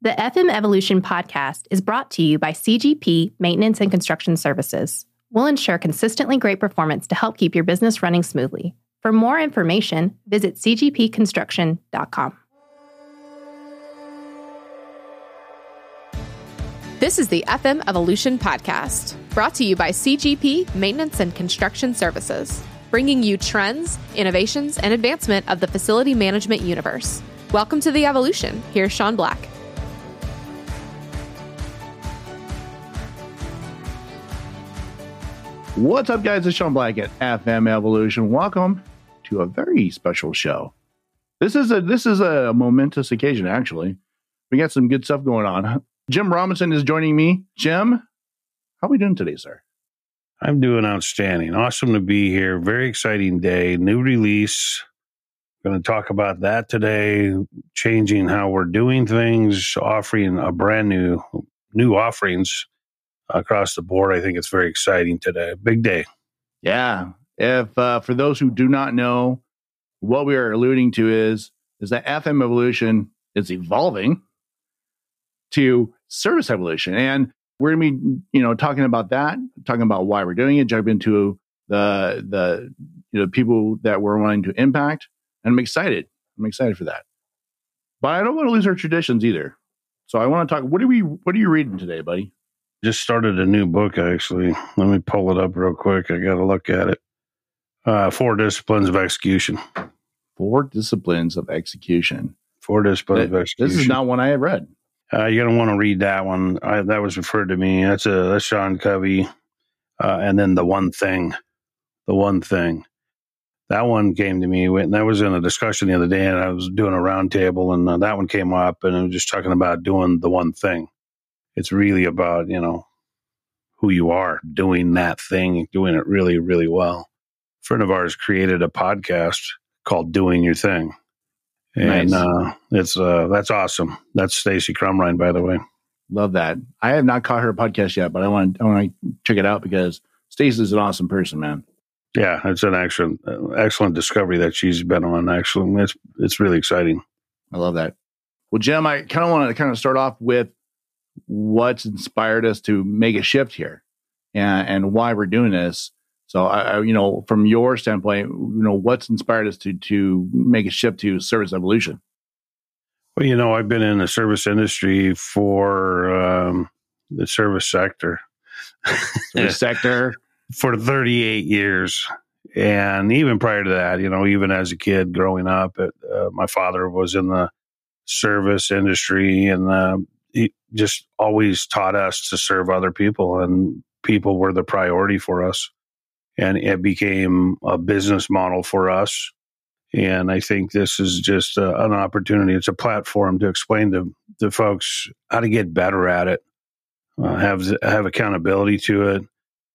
The FM Evolution podcast is brought to you by CGP Maintenance and Construction Services. We'll ensure consistently great performance to help keep your business running smoothly. For more information, visit cgpconstruction.com. This is the FM Evolution podcast, brought to you by CGP Maintenance and Construction Services, bringing you trends, innovations, and advancement of the facility management universe. Welcome to the Evolution. Here's Sean Black. What's up, guys? It's Sean Black at FM Evolution. Welcome to a very special show. This is a this is a momentous occasion. Actually, we got some good stuff going on. Jim Robinson is joining me. Jim, how are we doing today, sir? I'm doing outstanding. Awesome to be here. Very exciting day. New release. Going to talk about that today. Changing how we're doing things. Offering a brand new new offerings across the board. I think it's very exciting today. Big day. Yeah. If uh, for those who do not know, what we are alluding to is is that FM evolution is evolving to service evolution, and we're gonna be you know talking about that, talking about why we're doing it, jump into the the you know people that we're wanting to impact, and I'm excited. I'm excited for that. But I don't want to lose our traditions either. So I want to talk. What are we? What are you reading today, buddy? Just started a new book actually. Let me pull it up real quick. I got to look at it. Uh, Four Disciplines of Execution. Four Disciplines of Execution. Four Disciplines of Execution. This is not one I have read. Uh, you're gonna want to read that one. I, that was referred to me. That's a that's Sean Covey, uh, and then the one thing, the one thing. That one came to me. When, that was in a discussion the other day, and I was doing a roundtable, and uh, that one came up, and I was just talking about doing the one thing it's really about you know who you are doing that thing doing it really really well. A friend of ours created a podcast called doing your thing. And nice. uh, it's uh, that's awesome. That's stacy crumrine by the way. Love that. I have not caught her podcast yet but i want i want to check it out because stacy's an awesome person man. Yeah it's an excellent uh, excellent discovery that she's been on. Actually it's it's really exciting. I love that. Well jim i kind of want to kind of start off with what's inspired us to make a shift here and, and why we're doing this. So, I, I, you know, from your standpoint, you know, what's inspired us to to make a shift to service evolution? Well, you know, I've been in the service industry for um, the service sector, service sector for 38 years, and even prior to that, you know, even as a kid growing up, it, uh, my father was in the service industry, and uh, he just always taught us to serve other people, and people were the priority for us. And it became a business model for us. And I think this is just a, an opportunity. It's a platform to explain to, the folks how to get better at it, uh, have have accountability to it.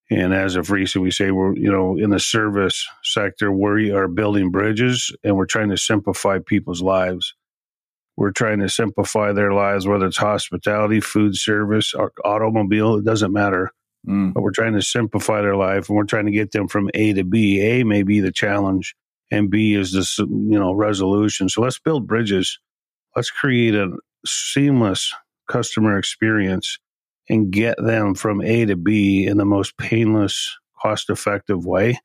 And as of recent, we say we're you know in the service sector, we are building bridges and we're trying to simplify people's lives. We're trying to simplify their lives, whether it's hospitality, food service, or automobile, it doesn't matter. Mm. But we're trying to simplify their life and we're trying to get them from A to B. A may be the challenge and B is this, you know, resolution. So let's build bridges. Let's create a seamless customer experience and get them from A to B in the most painless, cost effective way.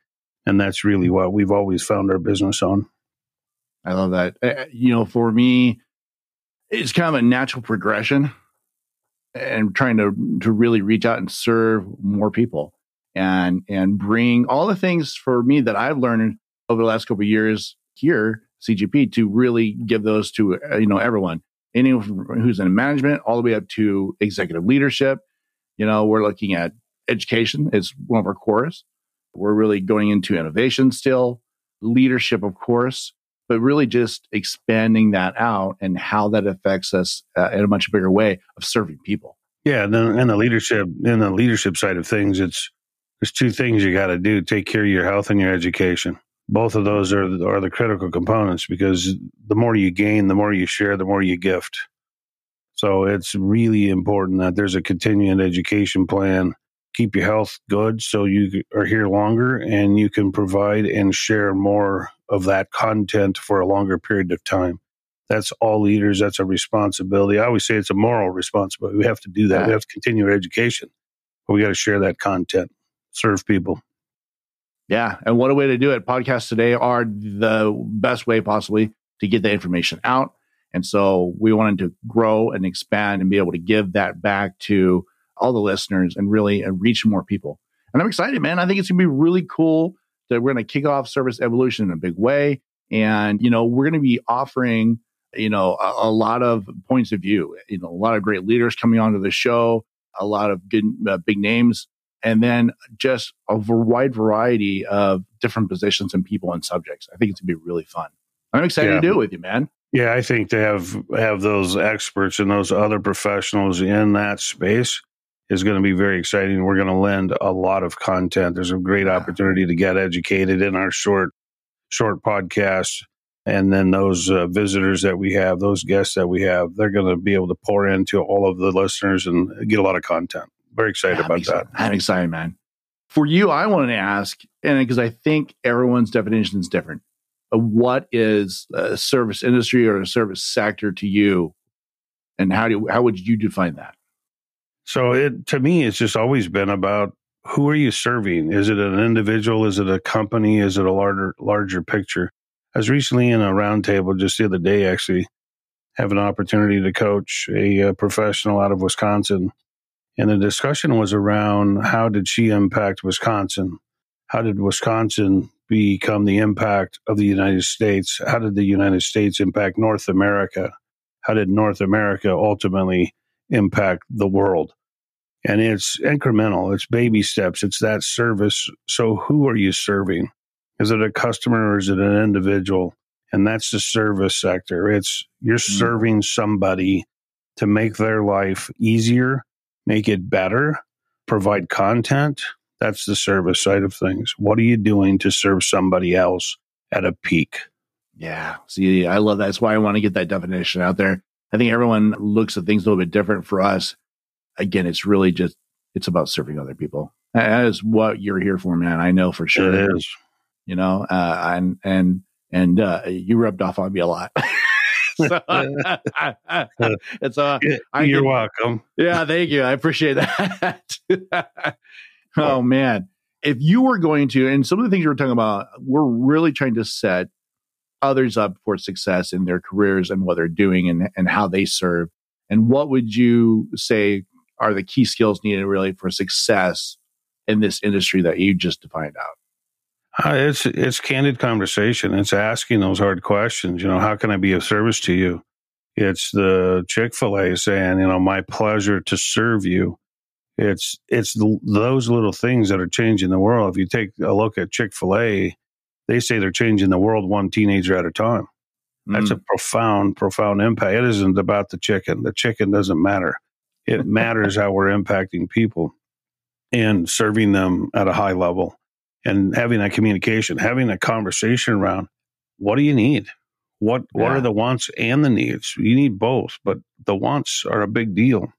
And that's really what we've always found our business on. I love that. Uh, you know, for me, it's kind of a natural progression and trying to to really reach out and serve more people and and bring all the things for me that I've learned over the last couple of years here CGP to really give those to uh, you know everyone. Anyone who's in management all the way up to executive leadership. You know we're looking at education. Is one of our cores. We're really going into innovation still. Leadership of course but really just expanding that out and how that affects us uh, in a much bigger way of serving people. Yeah, and, then, and the leadership in the leadership side of things, it's there's two things you got to do: take care of your health and your education. Both of those are are the critical components because the more you gain, the more you share, the more you gift. So it's really important that there's a continuing education plan. Keep your health good so you are here longer and you can provide and share more of that content for a longer period of time. That's all leaders. That's a responsibility. I always say it's a moral responsibility. We have to do that. Yeah. We have to continue our education, but we got to share that content, serve people. Yeah. And what a way to do it. Podcasts today are the best way possibly to get the information out. And so we wanted to grow and expand and be able to give that back to all the listeners and really uh, reach more people. And I'm excited, man. I think it's going to be really cool that we're going to kick off service evolution in a big way. And, you know, we're going to be offering, you know, a, a lot of points of view, you know, a lot of great leaders coming onto the show, a lot of good, uh, big names, and then just a wide variety of different positions and people and subjects. I think it's going to be really fun. I'm excited Yeah. to do it with you, man. Yeah, I think to have have those experts and those other professionals in that space is going to be very exciting. We're going to lend a lot of content. There's a great opportunity to get educated in our short short podcast and then those uh, visitors that we have, those guests that we have, they're going to be able to pour into all of the listeners and get a lot of content. Very excited Yeah, about that. I'm excited, man. For you, I wanted to ask, and because I think everyone's definition is different. What is a service industry or a service sector to you, and how do how would you define that? So it to me, it's just always been about who are you serving? Is it an individual? Is it a company? Is it a larger larger picture? I was recently in a roundtable just the other day, actually, have an opportunity to coach a, uh professional out of Wisconsin, and the discussion was around how did she impact Wisconsin? How did Wisconsin become the impact of the United States? How did the United States impact North America? How did North America ultimately impact the world? And it's incremental. It's baby steps. It's that service. So who are you serving? Is it a customer or is it an individual? And that's the service sector. It's you're Mm. serving somebody to make their life easier make it better provide content. That's the service side of things. What are you doing to serve somebody else at a peak? Yeah, see, I love that. That's why I want to get that definition out there. I think everyone looks at things a little bit different. For us, again, it's really just it's about serving other people. That is what you're here for, man. I know for sure. it is. You know uh and and and uh you rubbed off on me a lot. So, and so I you're welcome. Yeah thank you. I appreciate that. Oh man. If you were going to and some of the things you were talking about we're really trying to set others up for success in their careers and what they're doing and, and how they serve. And what would you say are the key skills needed really for success in this industry that you just defined out Uh, it's it's candid conversation. It's asking those hard questions. You know, how can I be of service to you? It's the Chick Fil A saying, you know, my pleasure to serve you. It's it's the, those little things that are changing the world. If you take a look at Chick Fil A, they say they're changing the world one teenager at a time. That's Mm. a profound, profound impact. It isn't about the chicken. The chicken doesn't matter. It matters how we're impacting people and serving them at a high level and having that communication, having a conversation around what do you need? What what Yeah. are the wants and the needs? You need both, but the wants are a big deal.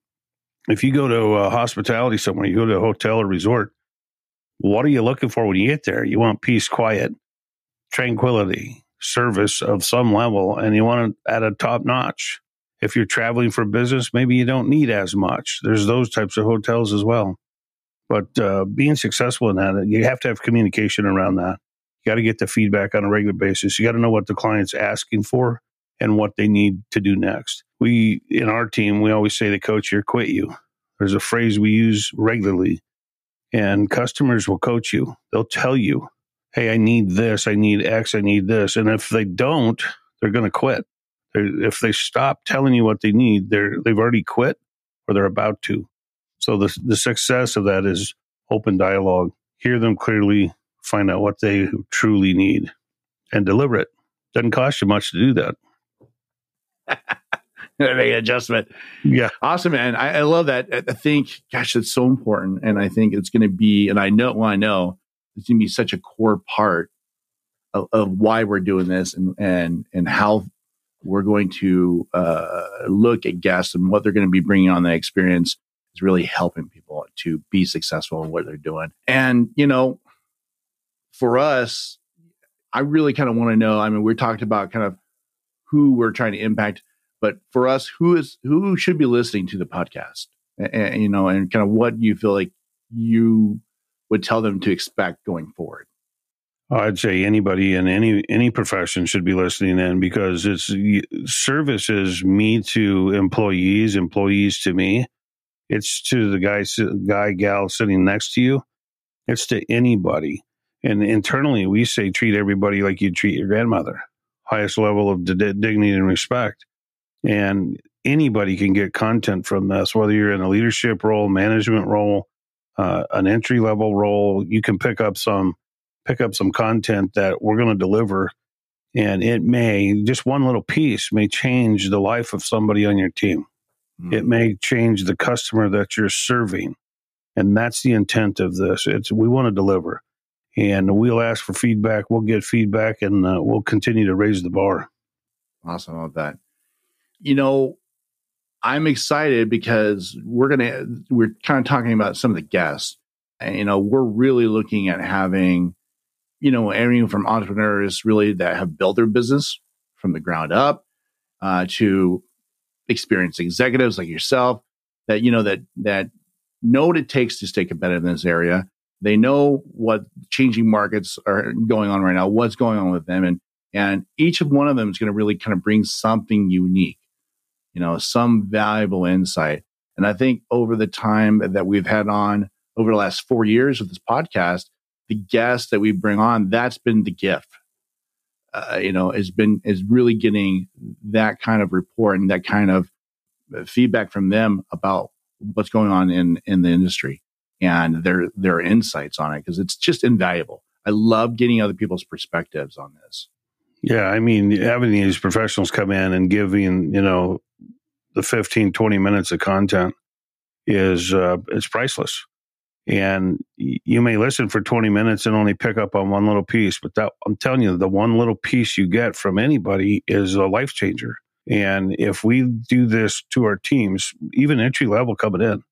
If you go to a hospitality somewhere, you go to a hotel or resort, what are you looking for when you get there? You want peace, quiet, tranquility, service of some level, and you want it at a top notch. If you're traveling for business, maybe you don't need as much. There's those types of hotels as well. But uh, being successful in that, you have to have communication around that. You got to get the feedback on a regular basis. You got to know what the client's asking for and what they need to do next. We, in our team, we always say the coach here quit you. There's a phrase we use regularly, and customers will coach you. They'll tell you, hey, I need this, I need X, I need this. And if they don't, they're going to quit. If they stop telling you what they need, they're, they've already quit or they're about to. So the, the success of that is open dialogue, hear them clearly, find out what they truly need, and deliver it. Doesn't cost you much to do that. make an adjustment. Yeah. Awesome, man. I, I love that. I I think, gosh, it's so important. And I think it's going to be, and I know, well, I know it's going to be such a core part of, of why we're doing this and, and, and how we're going to uh, look at guests and what they're going to be bringing on the experience is really helping people to be successful in what they're doing. And, you know, for us, I really kind of want to know. I mean, we talked about kind of who we're trying to impact, but for us, who is who should be listening to the podcast, and, and you know, and kind of what you feel like you would tell them to expect going forward. I'd say anybody in any any profession should be listening in because it's service is me to employees, employees to me. It's to the guy guy gal sitting next to you. It's to anybody. And internally, we say treat everybody like you treat your grandmother. Highest level of dignity and respect. And anybody can get content from this, whether you're in a leadership role, management role, uh, an entry level role. You can pick up some pick up some content that we're going to deliver and it may just one little piece may change the life of somebody on your team. Mm. it may change the customer that you're serving and that's the intent of this. It's we want to deliver and we'll ask for feedback we'll get feedback and uh, we'll continue to raise the bar. Awesome about that. You know i'm excited because we're gonna we're kind of talking about some of the guests and you know we're really looking at having you know, everything from entrepreneurs really that have built their business from the ground up uh, to experienced executives like yourself that, you know, that, that know what it takes to stay competitive in this area. They know what changing markets are going on right now, what's going on with them. And, and each of one of them is going to really kind of bring something unique, you know, some valuable insight. And I think over the time that we've had on over the last four years of this podcast, the guests that we bring on, that's been the gift. Uh, you know, has been is really getting that kind of report and that kind of uh, feedback from them about what's going on in in the industry and their their insights on it because it's just invaluable. I love getting other people's perspectives on this. Yeah, I mean, having these professionals come in and giving, you know, the 15, 20 minutes of content is uh, it's priceless and you may listen for 20 minutes and only pick up on one little piece but that i'm telling you the one little piece you get from anybody is a life changer. And if we do this to our teams even entry level coming in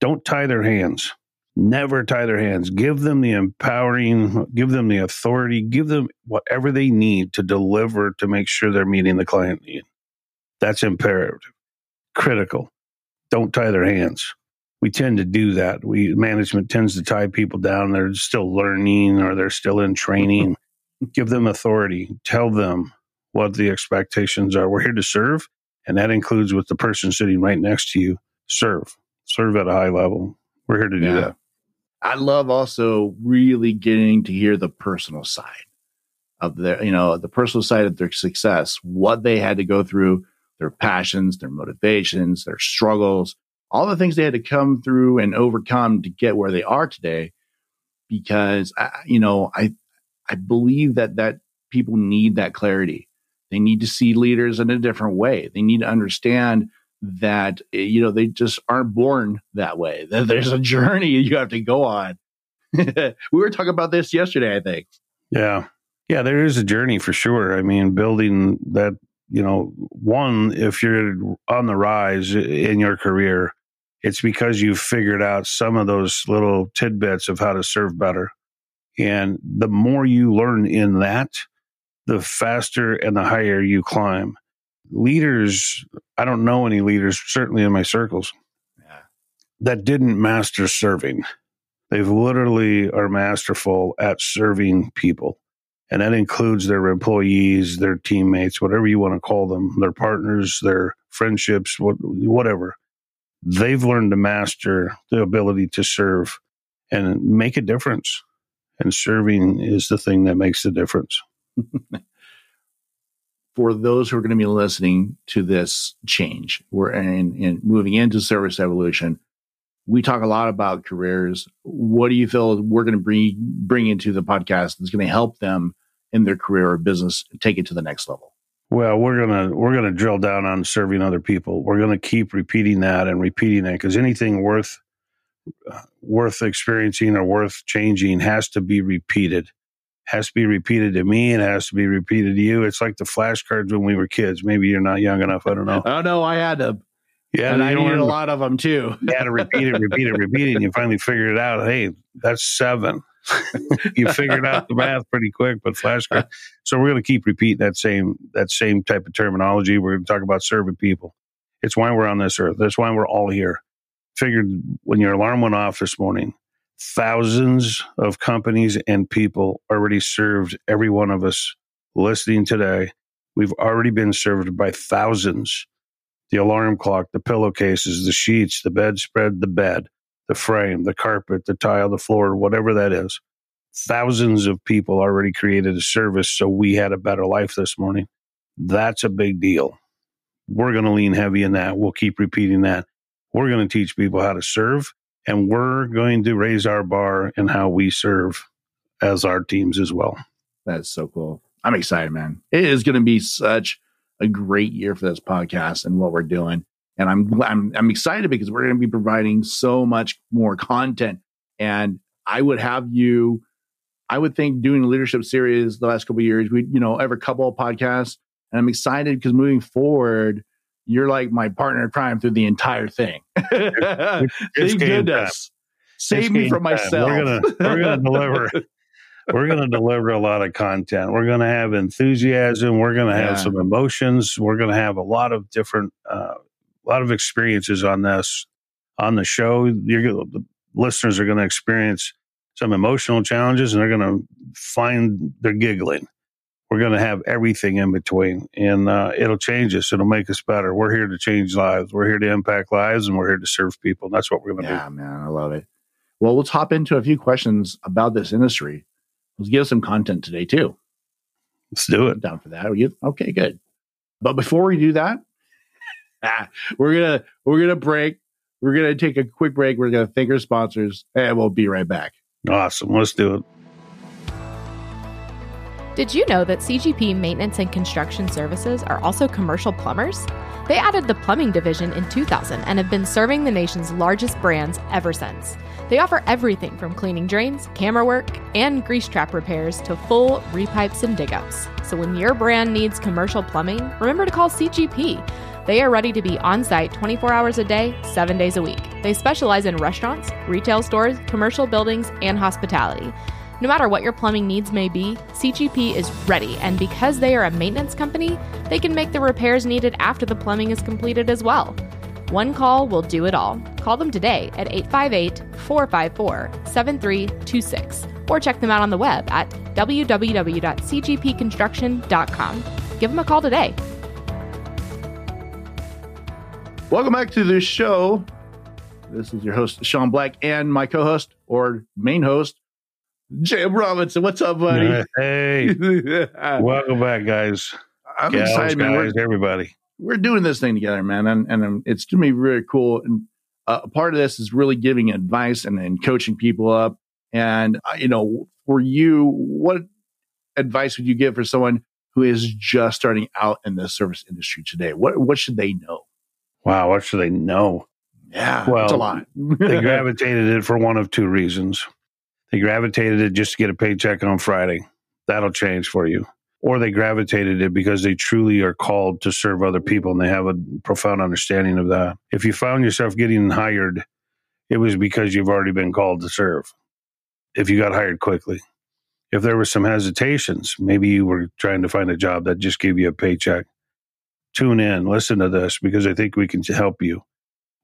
don't tie their hands. Never tie their hands. Give them the empowering give them the authority give them whatever they need to deliver to make sure they're meeting the client need. That's imperative. Critical. Don't tie their hands we tend to do that. We management tends to tie people down. They're still learning or they're still in training. Give them authority. Tell them what the expectations are. We're here to serve, and that includes with the person sitting right next to you. Serve, serve at a high level. We're here to do yeah. that. I love also really getting to hear the personal side of their, you know, the personal side of their success, what they had to go through, their passions, their motivations, their struggles, all the things they had to come through and overcome to get where they are today. Because I, you know, I I believe that that people need that clarity. They need to see leaders in a different way. They need to understand that eh, you know they just aren't born that way. That there's a journey you have to go on. we were talking about this yesterday, I think. Yeah. Yeah, there is a journey for sure. I mean, building that, you know, one, if you're on the rise in your career, it's because you've figured out some of those little tidbits of how to serve better. And the more you learn in that, the faster and the higher you climb. Leaders, I don't know any leaders, certainly in my circles, yeah. that didn't master serving. They've literally are masterful at serving people. And that includes their employees, their teammates, whatever you want to call them, their partners, their friendships, whatever they've learned to master the ability to serve and make a difference. And serving is the thing that makes the difference. For those who are going to be listening to this change, we're in, in moving into service evolution. We talk a lot about careers. What do you feel we're going to bring bring into the podcast that's going to help them in their career or business take it to the next level? Well, we're gonna we're gonna drill down on serving other people. We're gonna keep repeating that and repeating that because anything worth uh, worth experiencing or worth changing has to be repeated. Has to be repeated to me and has to be repeated to you. It's like the flashcards when we were kids. Maybe you're not young enough. I don't know. oh no, I had them. Yeah, and I needed a lot of them too. you had to repeat it, repeat it, repeat it, and you finally figured it out. Hey, that's seven. you figured out the math pretty quick, but flashcards. So we're going to keep repeating that same that same type of terminology. We're going to talk about serving people. It's why we're on this earth. That's why we're all here. Figured when your alarm went off this morning, thousands of companies and people already served every one of us listening today. We've already been served by thousands. The alarm clock, the pillowcases, the sheets, the bedspread, the bed, the frame, the carpet, the tile, the floor, whatever that is. Thousands of people already created a service so we had a better life this morning. That's a big deal. We're going to lean heavy in that. We'll keep repeating that. We're going to teach people how to serve and we're going to raise our bar in how we serve as our teams as well. That's so cool. I'm excited, man. It is going to be such a great year for this podcast and what we're doing. And I'm I'm I'm excited because we're going to be providing so much more content. And I would have you, I would think doing a leadership series the last couple years, we you know every couple of podcasts. And I'm excited because moving forward, you're like my partner in crime through the entire thing. Thank goodness. Save me from myself. We're gonna we're gonna deliver we're gonna deliver a lot of content. We're gonna have enthusiasm. We're gonna have yeah. some emotions. We're gonna have a lot of different uh, lot of experiences on this on the show. You're the listeners are gonna experience some emotional challenges and they're gonna find they're giggling. We're going to have everything in between and uh, it'll change us. It'll make us better. We're here to change lives. We're here to impact lives and we're here to serve people and that's what we're going to yeah, do. Yeah man i love it. Well let's hop into a few questions about this industry. Let's give some content today too. Let's do it. I'm down for that. Okay good. But before we do that Ah, we're gonna we're gonna break we're gonna take a quick break we're gonna thank our sponsors and we'll be right back awesome let's do it did you know that CGP Maintenance and Construction Services are also commercial plumbers? They added the plumbing division in 2000 and have been serving the nation's largest brands ever since. They offer everything from cleaning drains, camera work, and grease trap repairs to full repipes and dig ups. So when your brand needs commercial plumbing, remember to call CGP. They are ready to be on site 24 hours a day, 7 days a week. They specialize in restaurants, retail stores, commercial buildings, and hospitality. No matter what your plumbing needs may be, CGP is ready, and because they are a maintenance company, they can make the repairs needed after the plumbing is completed as well. One call will do it all. Call them today at 858 454 7326 or check them out on the web at www.cgpconstruction.com. Give them a call today. Welcome back to the show. This is your host, Sean Black, and my co host or main host, Jim Robinson, what's up, buddy? Hey, welcome back, guys. I'm Gals, excited, man. Guys, we're, everybody, we're doing this thing together, man, and and um, it's to me really cool. And uh, part of this is really giving advice and, and coaching people up. And uh, you know, for you, what advice would you give for someone who is just starting out in the service industry today? What what should they know? Wow, what should they know? Yeah, well, it's a lot. they gravitated it for one of two reasons. They gravitated it just to get a paycheck on Friday. That'll change for you. Or they gravitated it because they truly are called to serve other people and they have a profound understanding of that. If you found yourself getting hired, it was because you've already been called to serve. If you got hired quickly, if there were some hesitations, maybe you were trying to find a job that just gave you a paycheck. Tune in, listen to this because I think we can help you.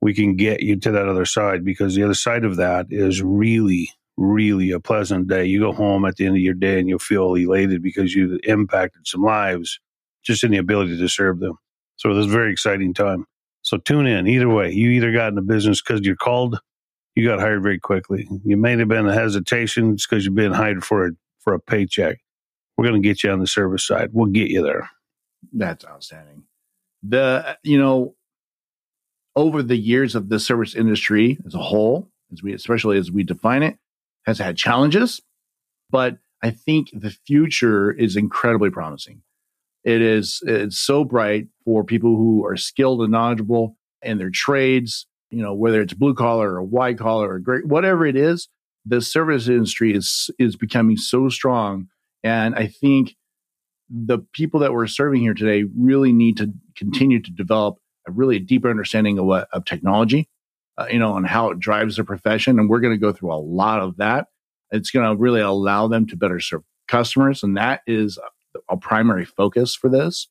We can get you to that other side because the other side of that is really really a pleasant day. You go home at the end of your day and you'll feel elated because you impacted some lives just in the ability to serve them. So was a very exciting time. So tune in. Either way, you either got in the business because you're called, you got hired very quickly. You may have been a hesitation because you've been hired for a for a paycheck. We're going to get you on the service side. We'll get you there. That's outstanding. The you know over the years of the service industry as a whole, as we especially as we define it, has had challenges, but I think the future is incredibly promising. It is it's so bright for people who are skilled and knowledgeable in their trades, you know, whether it's blue collar or white collar or great whatever it is, the service industry is is becoming so strong and I think the people that we're serving here today really need to continue to develop a really deeper understanding of what of technology uh, you know, and how it drives their profession. And we're going to go through a lot of that. It's going to really allow them to better serve customers. And that is a, a primary focus for this.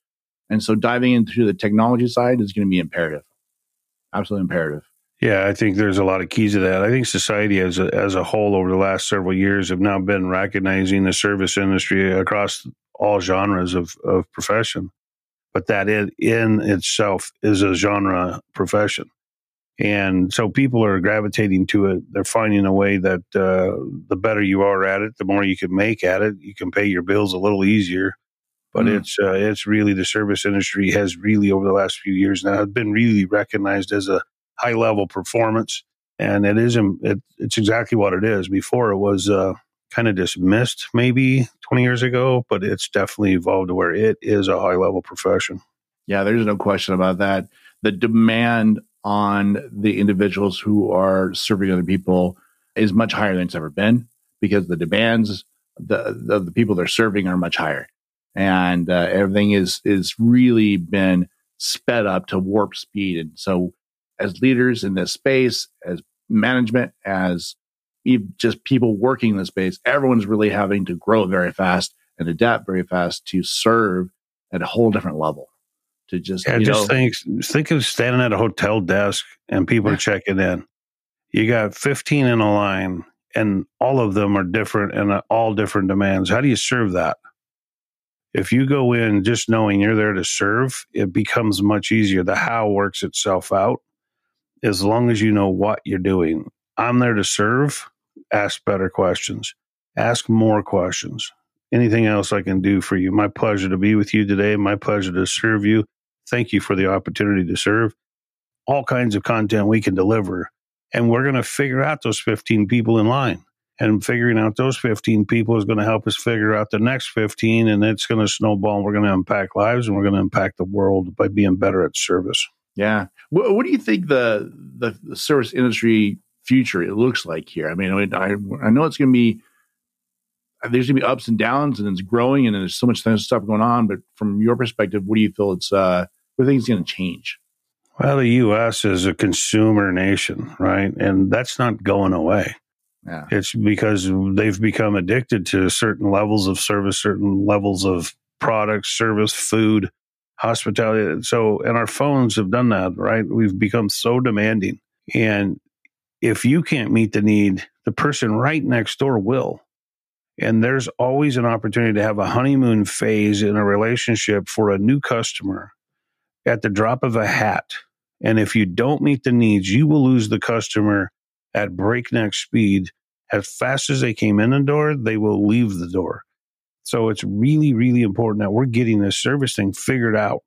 And so diving into the technology side is going to be imperative. Absolutely imperative. Yeah, I think there's a lot of keys to that. I think society as a, as a whole over the last several years have now been recognizing the service industry across all genres of, of profession, but that it in itself is a genre profession. And so people are gravitating to it. They're finding a way that uh, the better you are at it, the more you can make at it. You can pay your bills a little easier. But mm. it's uh, it's really the service industry has really over the last few years now been really recognized as a high level performance, and it is it, it's exactly what it is. Before it was uh, kind of dismissed maybe 20 years ago, but it's definitely evolved to where it is a high level profession. Yeah, there's no question about that. The demand on the individuals who are serving other people is much higher than it's ever been because the demands the the, the people they're serving are much higher, and uh, everything is is really been sped up to warp speed. And so, as leaders in this space, as management, as just people working in the space, everyone's really having to grow very fast and adapt very fast to serve at a whole different level to just yeah, just know, think think of standing at a hotel desk and people are checking in. You got 15 in a line and all of them are different and uh, all different demands. How do you serve that? If you go in just knowing you're there to serve, it becomes much easier. The how works itself out as long as you know what you're doing. I'm there to serve. Ask better questions. Ask more questions. Anything else I can do for you? My pleasure to be with you today. My pleasure to serve you. Thank you for the opportunity to serve. All kinds of content we can deliver. And we're going to figure out those 15 people in line. And figuring out those 15 people is going to help us figure out the next 15. And it's going to snowball. And we're going to impact lives and we're going to impact the world by being better at service. Yeah. What, what do you think the, the, the service industry future it looks like here? I mean, I, I know it's going to be there's going to be ups and downs and it's growing and there's so much stuff going on. But from your perspective, what do you feel it's, uh, what things going to change? Well, the U.S. is a consumer nation, right? And that's not going away. Yeah. It's because they've become addicted to certain levels of service, certain levels of products, service, food, hospitality. So, and our phones have done that, right? We've become so demanding. And if you can't meet the need, the person right next door will. And there's always an opportunity to have a honeymoon phase in a relationship for a new customer at the drop of a hat. And if you don't meet the needs, you will lose the customer at breakneck speed. As fast as they came in the door, they will leave the door. So it's really, really important that we're getting this service thing figured out.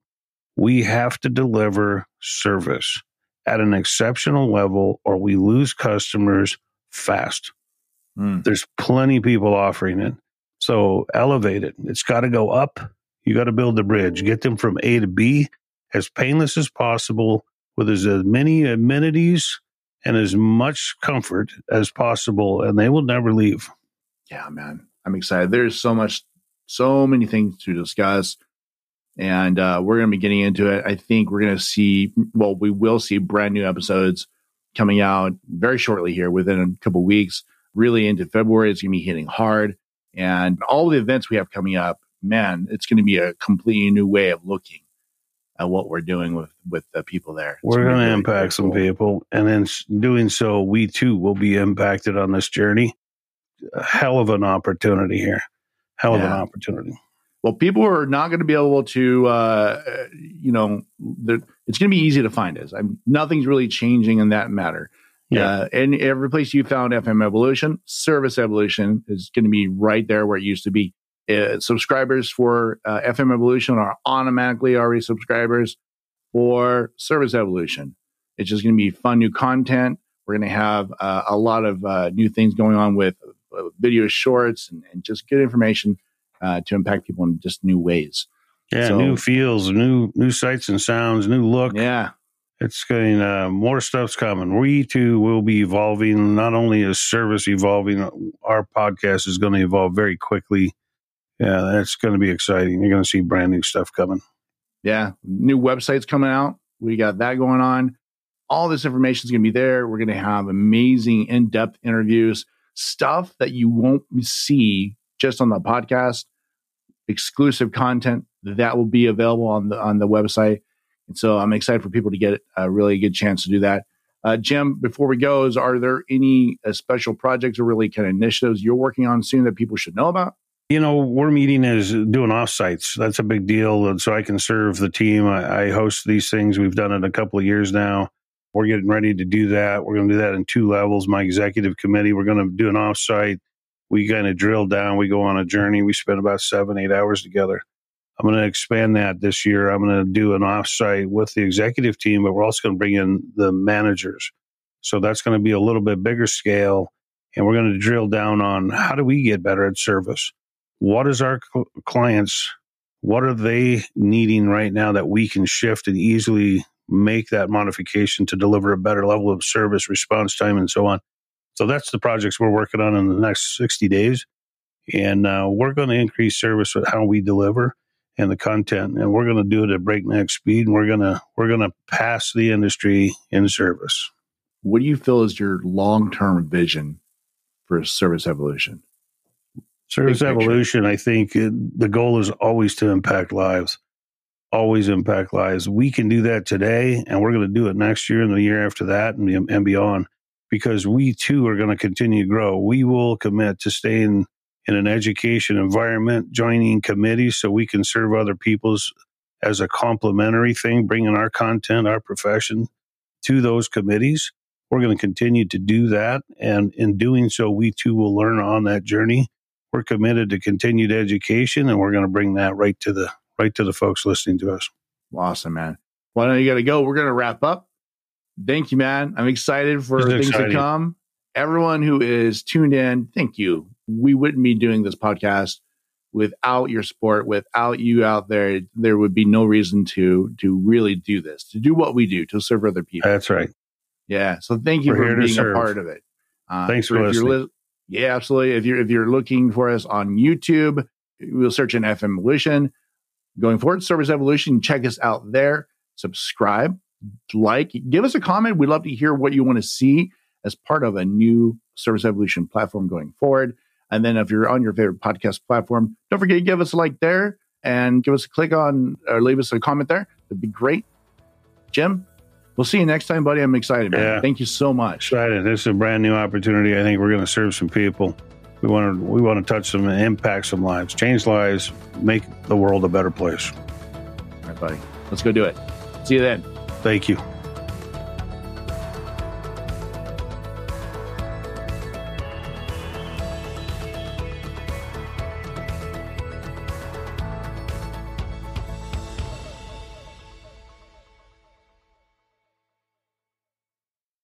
We have to deliver service at an exceptional level or we lose customers fast. Mm. There's plenty of people offering it. So elevate it. It's got to go up. You got to build the bridge, get them from A to B as painless as possible with as many amenities and as much comfort as possible. And they will never leave. Yeah, man. I'm excited. There's so much, so many things to discuss. And uh, we're going to be getting into it. I think we're going to see, well, we will see brand new episodes coming out very shortly here within a couple weeks really into February. It's going to be hitting hard. And all the events we have coming up, man, it's going to be a completely new way of looking at what we're doing with with the people there. It's we're going to impact some people, and in doing so, we too will be impacted on this journey. A hell of an opportunity here. Hell yeah. of an opportunity. Well, people are not going to be able to, uh, you know, it's going to be easy to find us. I'm, nothing's really changing in that matter. Yeah. Uh, and every place you found FM Evolution, Service Evolution is going to be right there where it used to be. Uh, subscribers for uh, FM Evolution are automatically already subscribers for Service Evolution. It's just going to be fun new content. We're going to have uh, a lot of uh, new things going on with uh, video shorts and, and, just good information to impact people in just new ways. Yeah, so, new feels, new new sights and sounds, new look. Yeah, it's going uh, more stuff's coming. We too will be evolving. Not only is service evolving, our podcast is going to evolve very quickly. Yeah, that's going to be exciting. You're going to see brand new stuff coming. Yeah, new websites coming out. We got that going on. All this information is going to be there. We're going to have amazing in-depth interviews. stuff that you won't see just on the podcast, exclusive content that will be available on the on the website. And so I'm excited for people to get a really good chance to do that. Uh, Jim, before we go, is are there any uh, special projects or really kind of initiatives you're working on soon that people should know about? You know, we're meeting is doing offsites. That's a big deal. So I can serve the team. I, I host these things. We've done it a couple of years now. We're getting ready to do that. We're going to do that in two levels. My executive committee, we're going to do an offsite. We kind of drill down. We go on a journey. We spend about seven, eight hours together. I'm going to expand that this year. I'm going to do an offsite with the executive team, but we're also going to bring in the managers. So that's going to be a little bit bigger scale. And we're going to drill down on how do we get better at service? What is our cl- clients? What are they needing right now that we can shift and easily make that modification to deliver a better level of service, response time, and so on? So that's the projects we're working on in the next 60 days. And uh, we're going to increase service with how we deliver and the content, and we're going to do it at breakneck speed, and we're going to we're going to pass the industry in service. What do you feel is your long term vision for service evolution? Service evolution, I think it, the goal is always to impact lives, always impact lives. We can do that today, and we're going to do it next year and the year after that, and, and beyond, because we too are going to continue to grow. We will commit to staying in an education environment, joining committees so we can serve other people's as a complementary thing, bringing our content, our profession to those committees. We're going to continue to do that. And in doing so, we too will learn on that journey. We're committed to continued education and we're going to bring that right to the right to the folks listening to us. Awesome, man. Well, I know you got to go. We're going to wrap up. Thank you, man. I'm excited for it's things exciting. to come. Everyone who is tuned in, thank you we wouldn't be doing this podcast without your support, without you out there. There would be no reason to to really do this, to do what we do, to serve other people. That's right. Yeah. So thank you We're for being a part of it. Uh, Thanks for listening. Li- yeah, absolutely. If you're if you're looking for us on YouTube, we'll search in FM Evolution. Going forward, Service Evolution. Check us out there. Subscribe, like, give us a comment. We'd love to hear what you want to see as part of a new Service Evolution platform going forward. And then if you're on your favorite podcast platform, don't forget to give us a like there and give us a click on or leave us a comment there. That'd be great. Jim, we'll see you next time, buddy. I'm excited, man. Yeah. Thank you so much. Excited. This is a brand new opportunity. I think we're going to serve some people. We want to we want to touch some impact some lives, change lives, make the world a better place. All right, buddy. Let's go do it. See you then. Thank you.